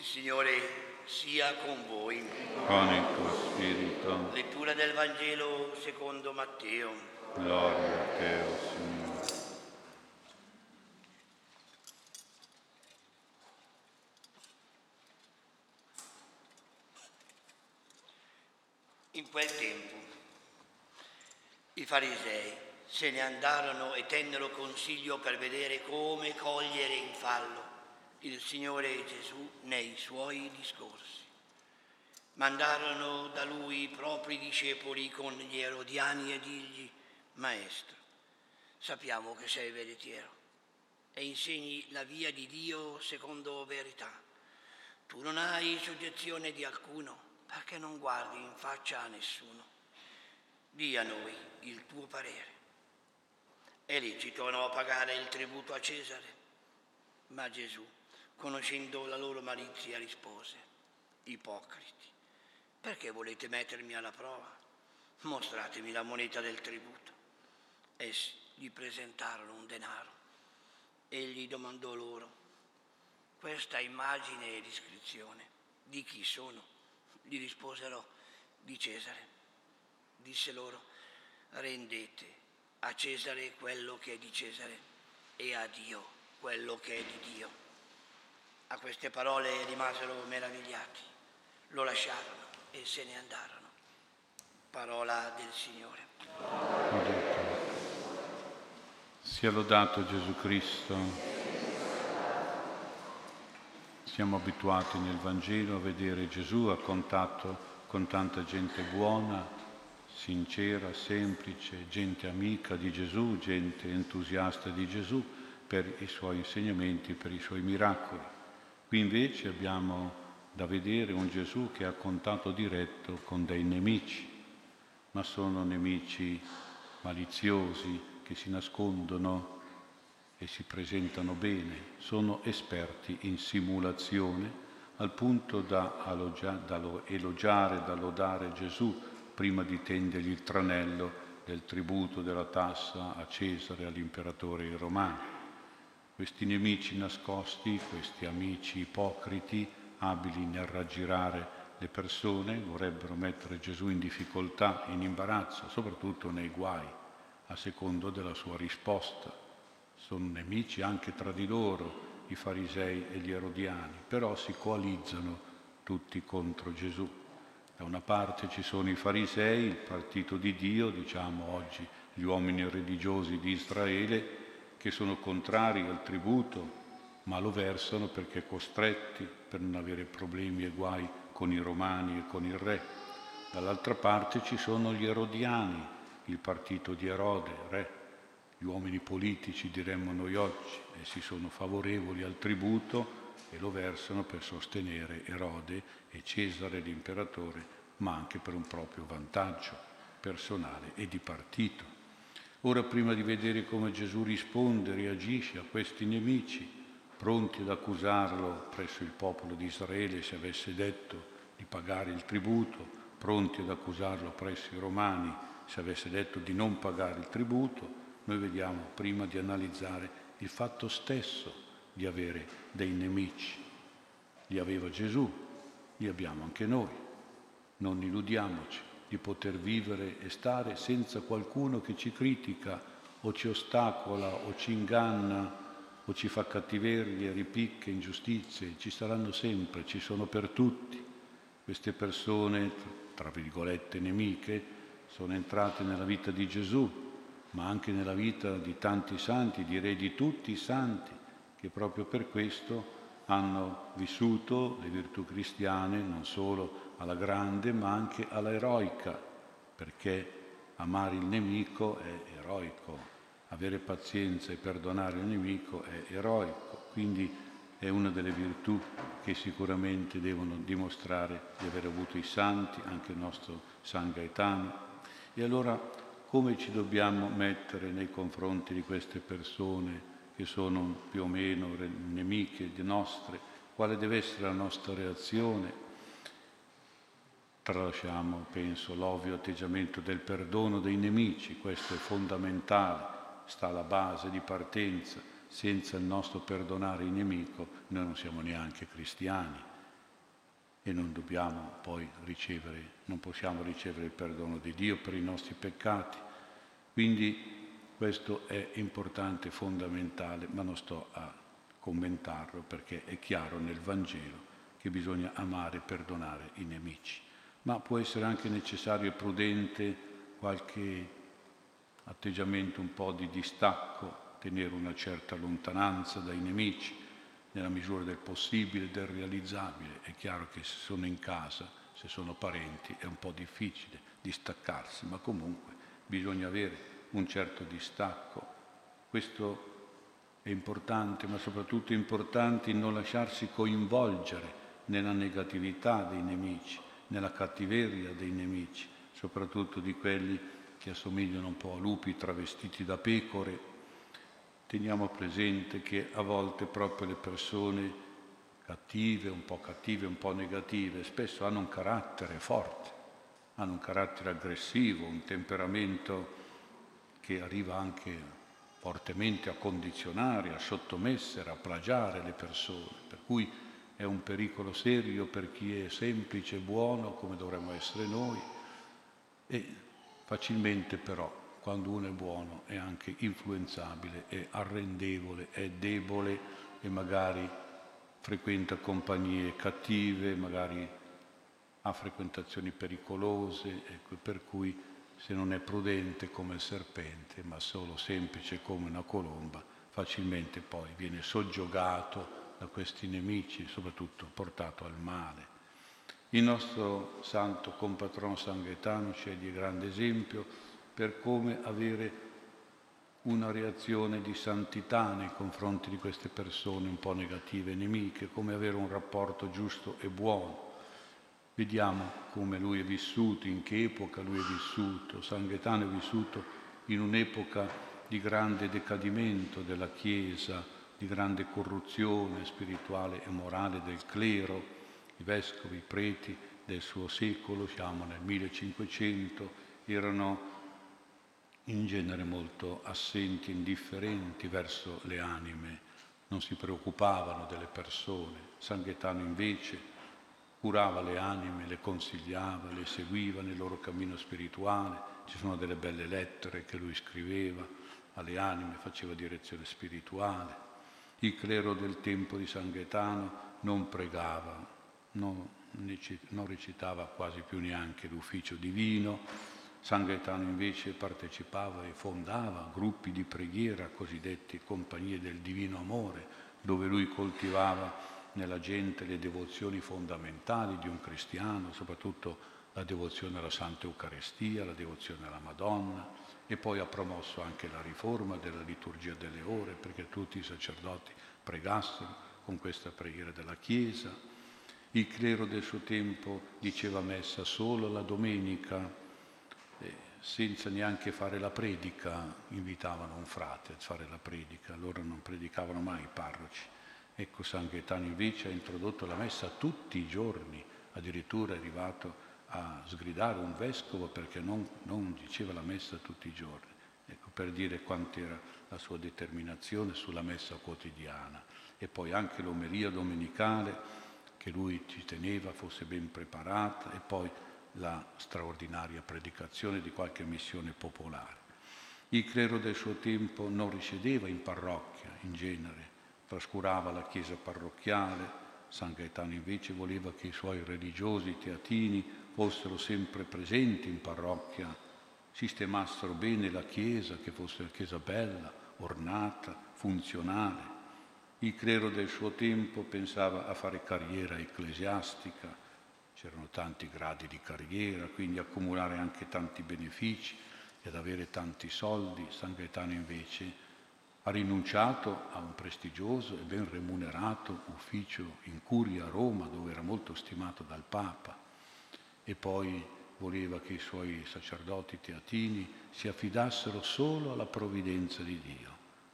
Il Signore sia con voi. Con il tuo spirito. Lettura del Vangelo secondo Matteo. Gloria a te, o Signore. In quel tempo i farisei se ne andarono e tennero consiglio per vedere come cogliere in fallo il Signore Gesù nei suoi discorsi. Mandarono da lui i propri discepoli con gli erodiani e digli, Maestro, sappiamo che sei veritiero e insegni la via di Dio secondo verità. Tu non hai soggezione di alcuno perché non guardi in faccia a nessuno. Dì a noi il tuo parere. È lecito no pagare il tributo a Cesare? Ma Gesù conoscendo la loro malizia, rispose, ipocriti, perché volete mettermi alla prova? Mostratemi la moneta del tributo. Essi gli presentarono un denaro. Egli domandò loro, questa immagine e descrizione di chi sono? Gli risposero, di Cesare. Disse loro, rendete a Cesare quello che è di Cesare e a Dio quello che è di Dio. A queste parole rimasero meravigliati, lo lasciarono e se ne andarono. Parola del Signore. Sia lodato Gesù Cristo. Siamo abituati nel Vangelo a vedere Gesù a contatto con tanta gente buona, sincera, semplice, gente amica di Gesù, gente entusiasta di Gesù per i suoi insegnamenti, per i suoi miracoli. Qui invece abbiamo da vedere un Gesù che ha contatto diretto con dei nemici, ma sono nemici maliziosi che si nascondono e si presentano bene, sono esperti in simulazione al punto da, elogiare, da lodare Gesù prima di tendergli il tranello del tributo della tassa a Cesare, all'imperatore romano. Questi nemici nascosti, questi amici ipocriti, abili nel raggirare le persone, vorrebbero mettere Gesù in difficoltà, in imbarazzo, soprattutto nei guai, a secondo della sua risposta. Sono nemici anche tra di loro, i farisei e gli erodiani, però si coalizzano tutti contro Gesù. Da una parte ci sono i farisei, il partito di Dio, diciamo oggi gli uomini religiosi di Israele, che sono contrari al tributo, ma lo versano perché costretti per non avere problemi e guai con i romani e con il re. Dall'altra parte ci sono gli erodiani, il partito di Erode, re, gli uomini politici diremmo noi oggi, essi sono favorevoli al tributo e lo versano per sostenere Erode e Cesare l'imperatore, ma anche per un proprio vantaggio personale e di partito. Ora prima di vedere come Gesù risponde, reagisce a questi nemici, pronti ad accusarlo presso il popolo di Israele se avesse detto di pagare il tributo, pronti ad accusarlo presso i romani se avesse detto di non pagare il tributo, noi vediamo prima di analizzare il fatto stesso di avere dei nemici. Li aveva Gesù, li abbiamo anche noi. Non illudiamoci di poter vivere e stare senza qualcuno che ci critica o ci ostacola o ci inganna o ci fa cattiverie, ripicche, ingiustizie. Ci saranno sempre, ci sono per tutti. Queste persone, tra virgolette nemiche, sono entrate nella vita di Gesù, ma anche nella vita di tanti santi, direi di tutti i santi, che proprio per questo hanno vissuto le virtù cristiane non solo alla grande ma anche alla eroica, perché amare il nemico è eroico, avere pazienza e perdonare il nemico è eroico, quindi è una delle virtù che sicuramente devono dimostrare di aver avuto i santi, anche il nostro San Gaetano. E allora come ci dobbiamo mettere nei confronti di queste persone che sono più o meno nemiche di nostre? Quale deve essere la nostra reazione? Tralasciamo, penso, l'ovvio atteggiamento del perdono dei nemici, questo è fondamentale, sta alla base di partenza. Senza il nostro perdonare il nemico noi non siamo neanche cristiani. e non dobbiamo poi ricevere, non possiamo ricevere il perdono di Dio per i nostri peccati. Quindi questo è importante, fondamentale, ma non sto a commentarlo perché è chiaro nel Vangelo che bisogna amare e perdonare i nemici. Ma può essere anche necessario e prudente qualche atteggiamento un po' di distacco, tenere una certa lontananza dai nemici, nella misura del possibile, del realizzabile. È chiaro che se sono in casa, se sono parenti, è un po' difficile distaccarsi, ma comunque bisogna avere un certo distacco. Questo è importante, ma soprattutto è importante non lasciarsi coinvolgere nella negatività dei nemici, nella cattiveria dei nemici, soprattutto di quelli che assomigliano un po' a lupi travestiti da pecore. Teniamo presente che a volte proprio le persone cattive, un po' cattive, un po' negative, spesso hanno un carattere forte, hanno un carattere aggressivo, un temperamento che arriva anche fortemente a condizionare, a sottomessere, a plagiare le persone, per cui è un pericolo serio per chi è semplice, buono, come dovremmo essere noi, e facilmente però quando uno è buono è anche influenzabile, è arrendevole, è debole e magari frequenta compagnie cattive, magari ha frequentazioni pericolose, ecco, per cui se non è prudente come il serpente, ma solo semplice come una colomba, facilmente poi viene soggiogato da questi nemici, soprattutto portato al male. Il nostro santo compatrono San Gaetano ci di grande esempio, per come avere una reazione di santità nei confronti di queste persone un po' negative, nemiche, come avere un rapporto giusto e buono. Vediamo come lui è vissuto, in che epoca lui è vissuto. San Gaetano è vissuto in un'epoca di grande decadimento della Chiesa, di grande corruzione spirituale e morale del clero. I vescovi, i preti del suo secolo, siamo nel 1500, erano in genere molto assenti, indifferenti verso le anime, non si preoccupavano delle persone. San Gaetano invece curava le anime, le consigliava, le seguiva nel loro cammino spirituale. Ci sono delle belle lettere che lui scriveva alle anime, faceva direzione spirituale. Il clero del tempo di San Gaetano non pregava, non, recitava quasi più neanche l'ufficio divino, San Gaetano invece partecipava e fondava gruppi di preghiera, cosiddetti compagnie del divino amore, dove lui coltivava nella gente le devozioni fondamentali di un cristiano, soprattutto la devozione alla Santa Eucaristia, la devozione alla Madonna e poi ha promosso anche la riforma della liturgia delle ore perché tutti i sacerdoti pregassero con questa preghiera della Chiesa. Il clero del suo tempo diceva messa solo la domenica senza neanche fare la predica, invitavano un frate a fare la predica, loro non predicavano mai i parroci. Ecco, San Gaetano invece ha introdotto la messa tutti i giorni, addirittura è arrivato a sgridare un vescovo perché non, non diceva la messa tutti i giorni. Ecco, per dire quant'era la sua determinazione sulla messa quotidiana. E poi anche l'omelia domenicale, che lui ci teneva fosse ben preparata, e poi la straordinaria predicazione di qualche missione popolare. Il clero del suo tempo non risiedeva in parrocchia, in genere, trascurava la chiesa parrocchiale, San Gaetano invece voleva che i suoi religiosi teatini fossero sempre presenti in parrocchia, sistemassero bene la chiesa, che fosse una chiesa bella, ornata, funzionale. Il clero del suo tempo pensava a fare carriera ecclesiastica, c'erano tanti gradi di carriera, quindi accumulare anche tanti benefici ed avere tanti soldi. San Gaetano invece ha rinunciato a un prestigioso e ben remunerato ufficio in curia a Roma, dove era molto stimato dal Papa, e poi voleva che i suoi sacerdoti teatini si affidassero solo alla provvidenza di Dio,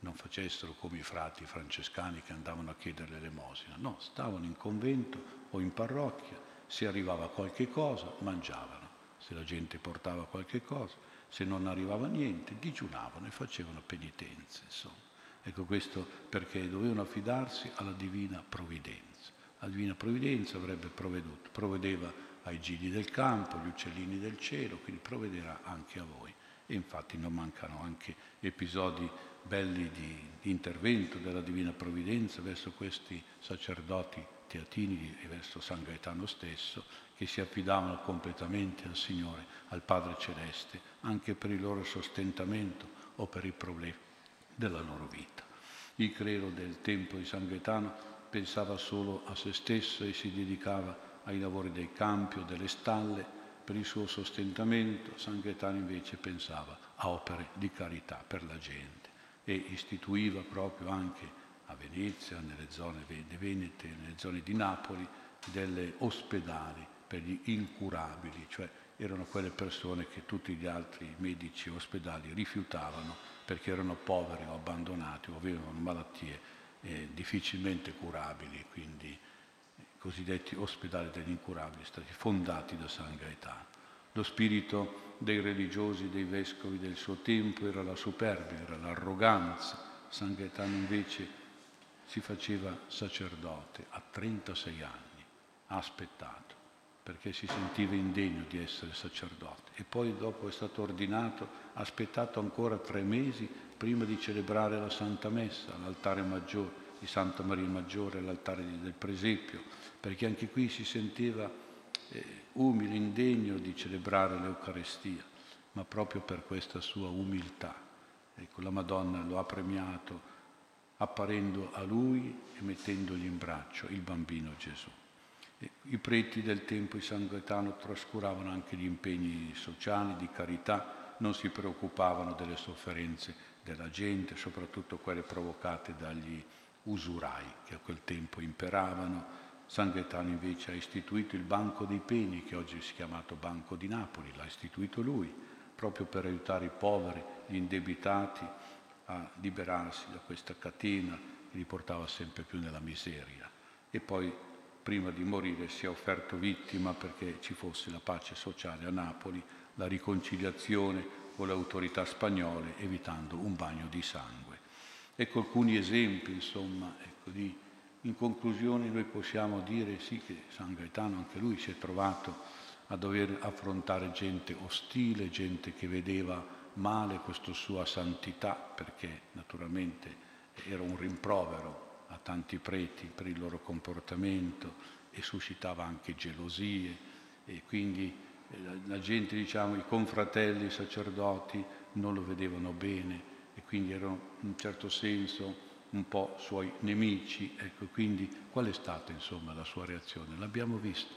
non facessero come i frati francescani che andavano a chiedere l'elemosina, no, stavano in convento o in parrocchia se arrivava qualche cosa, mangiavano. Se la gente portava qualche cosa, se non arrivava niente, digiunavano e facevano penitenze. Insomma. Ecco questo perché dovevano affidarsi alla divina provvidenza. La Divina Provvidenza avrebbe provveduto, provvedeva ai giri del campo, gli uccellini del cielo, quindi provvederà anche a voi. E infatti non mancano anche episodi belli di, di intervento della Divina Provvidenza verso questi sacerdoti teatini e verso San Gaetano stesso, che si affidavano completamente al Signore, al Padre Celeste, anche per il loro sostentamento o per i problemi della loro vita. Il clero del Tempio di San Gaetano pensava solo a se stesso e si dedicava ai lavori dei campi o delle stalle per il suo sostentamento. San Gaetano invece pensava a opere di carità per la gente e istituiva proprio anche a Venezia, nelle zone venete, nelle zone di Napoli, delle ospedali per gli incurabili, cioè erano quelle persone che tutti gli altri medici ospedali rifiutavano perché erano poveri o abbandonati o avevano malattie eh, difficilmente curabili, quindi cosiddetti ospedali degli incurabili, stati fondati da San Gaetano. Lo spirito dei religiosi, dei vescovi del suo tempo era la superbia, era l'arroganza. San Gaetano invece si faceva sacerdote a 36 anni, ha aspettato perché si sentiva indegno di essere sacerdote e poi dopo è stato ordinato, ha aspettato ancora tre mesi prima di celebrare la Santa Messa all'altare maggiore di Santa Maria Maggiore, all'altare del presepio, perché anche qui si sentiva eh, umile, indegno di celebrare l'Eucarestia, ma proprio per questa sua umiltà. Ecco, la Madonna lo ha premiato apparendo a lui e mettendogli in braccio il bambino Gesù. I preti del tempo di San Gaetano trascuravano anche gli impegni sociali, di carità, non si preoccupavano delle sofferenze della gente, soprattutto quelle provocate dagli usurai che a quel tempo imperavano. San Gaetano invece ha istituito il Banco dei Peni, che oggi si è chiamato Banco di Napoli, l'ha istituito lui, proprio per aiutare i poveri, gli indebitati, a liberarsi da questa catena che li portava sempre più nella miseria. E poi, prima di morire, si è offerto vittima perché ci fosse la pace sociale a Napoli, la riconciliazione con le autorità spagnole, evitando un bagno di sangue. Ecco alcuni esempi, insomma, ecco, di, in conclusione noi possiamo dire sì che San Gaetano anche lui si è trovato a dover affrontare gente ostile, gente che vedeva male questa sua santità perché naturalmente era un rimprovero a tanti preti per il loro comportamento e suscitava anche gelosie. E quindi eh, la gente, diciamo, i confratelli, i sacerdoti non lo vedevano bene e quindi erano in un certo senso un po' suoi nemici. Ecco, quindi qual è stata insomma la sua reazione? L'abbiamo visto,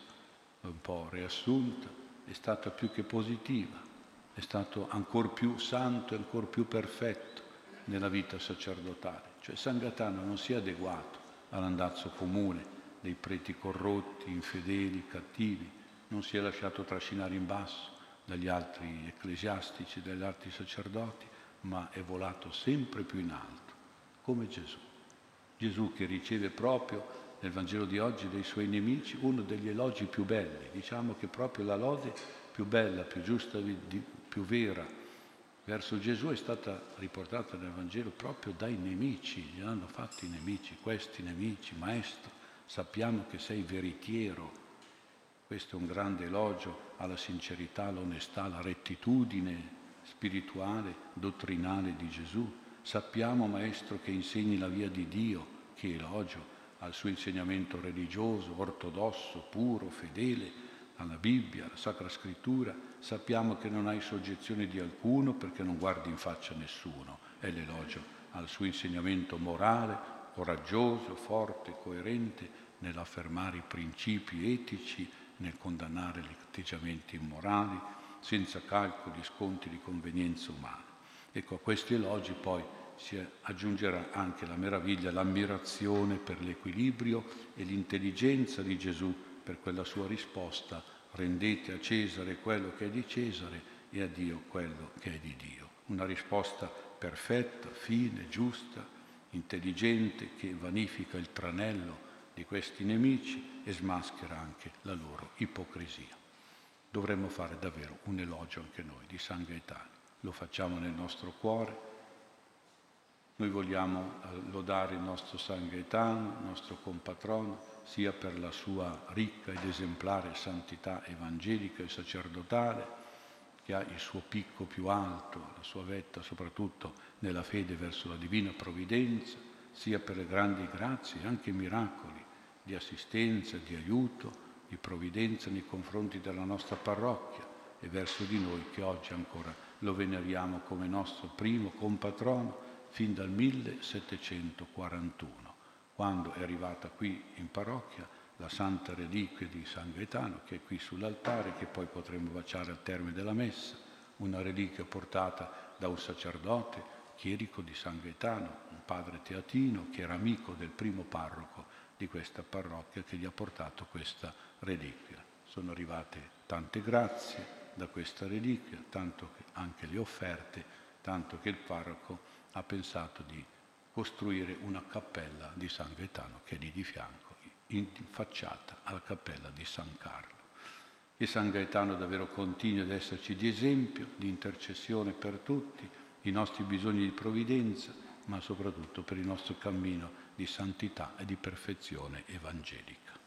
un po' riassunta, è stata più che positiva è stato ancora più santo e ancora più perfetto nella vita sacerdotale. Cioè San Gaetano non si è adeguato all'andazzo comune dei preti corrotti, infedeli, cattivi, non si è lasciato trascinare in basso dagli altri ecclesiastici, dagli altri sacerdoti, ma è volato sempre più in alto, come Gesù. Gesù che riceve proprio nel Vangelo di oggi dei suoi nemici uno degli elogi più belli, diciamo che proprio la lode più bella, più giusta più vera verso Gesù è stata riportata nel Vangelo proprio dai nemici, gli hanno fatto i nemici, questi nemici, maestro, sappiamo che sei veritiero. Questo è un grande elogio alla sincerità, all'onestà, alla rettitudine spirituale, dottrinale di Gesù. Sappiamo, maestro, che insegni la via di Dio, che elogio al suo insegnamento religioso, ortodosso, puro, fedele, alla Bibbia, alla Sacra Scrittura, sappiamo che non hai soggezione di alcuno perché non guardi in faccia nessuno. È l'elogio al suo insegnamento morale, coraggioso, forte, coerente nell'affermare i principi etici, nel condannare gli atteggiamenti immorali, senza calcoli, sconti di convenienza umana. Ecco, a questi elogi poi si aggiungerà anche la meraviglia, l'ammirazione per l'equilibrio e l'intelligenza di Gesù per quella sua risposta, rendete a Cesare quello che è di Cesare e a Dio quello che è di Dio. Una risposta perfetta, fine, giusta, intelligente, che vanifica il tranello di questi nemici e smaschera anche la loro ipocrisia. Dovremmo fare davvero un elogio anche noi di San Gaetano. Lo facciamo nel nostro cuore. Noi vogliamo lodare il nostro San Gaetano, il nostro compatrono, sia per la sua ricca ed esemplare santità evangelica e sacerdotale, che ha il suo picco più alto, la sua vetta soprattutto nella fede verso la divina provvidenza, sia per le grandi grazie e anche miracoli di assistenza, di aiuto, di provvidenza nei confronti della nostra parrocchia e verso di noi che oggi ancora lo veneriamo come nostro primo compatrono fin dal 1741, quando è arrivata qui in parrocchia la santa reliquia di San Gaetano, che è qui sull'altare, che poi potremo baciare al termine della messa, una reliquia portata da un sacerdote chierico di San Gaetano, un padre teatino che era amico del primo parroco di questa parrocchia che gli ha portato questa reliquia. Sono arrivate tante grazie da questa reliquia, tanto che anche le offerte, tanto che il parroco ha pensato di costruire una cappella di San Gaetano che è lì di fianco, in facciata alla cappella di San Carlo. E San Gaetano davvero continui ad esserci di esempio, di intercessione per tutti, i nostri bisogni di provvidenza, ma soprattutto per il nostro cammino di santità e di perfezione evangelica.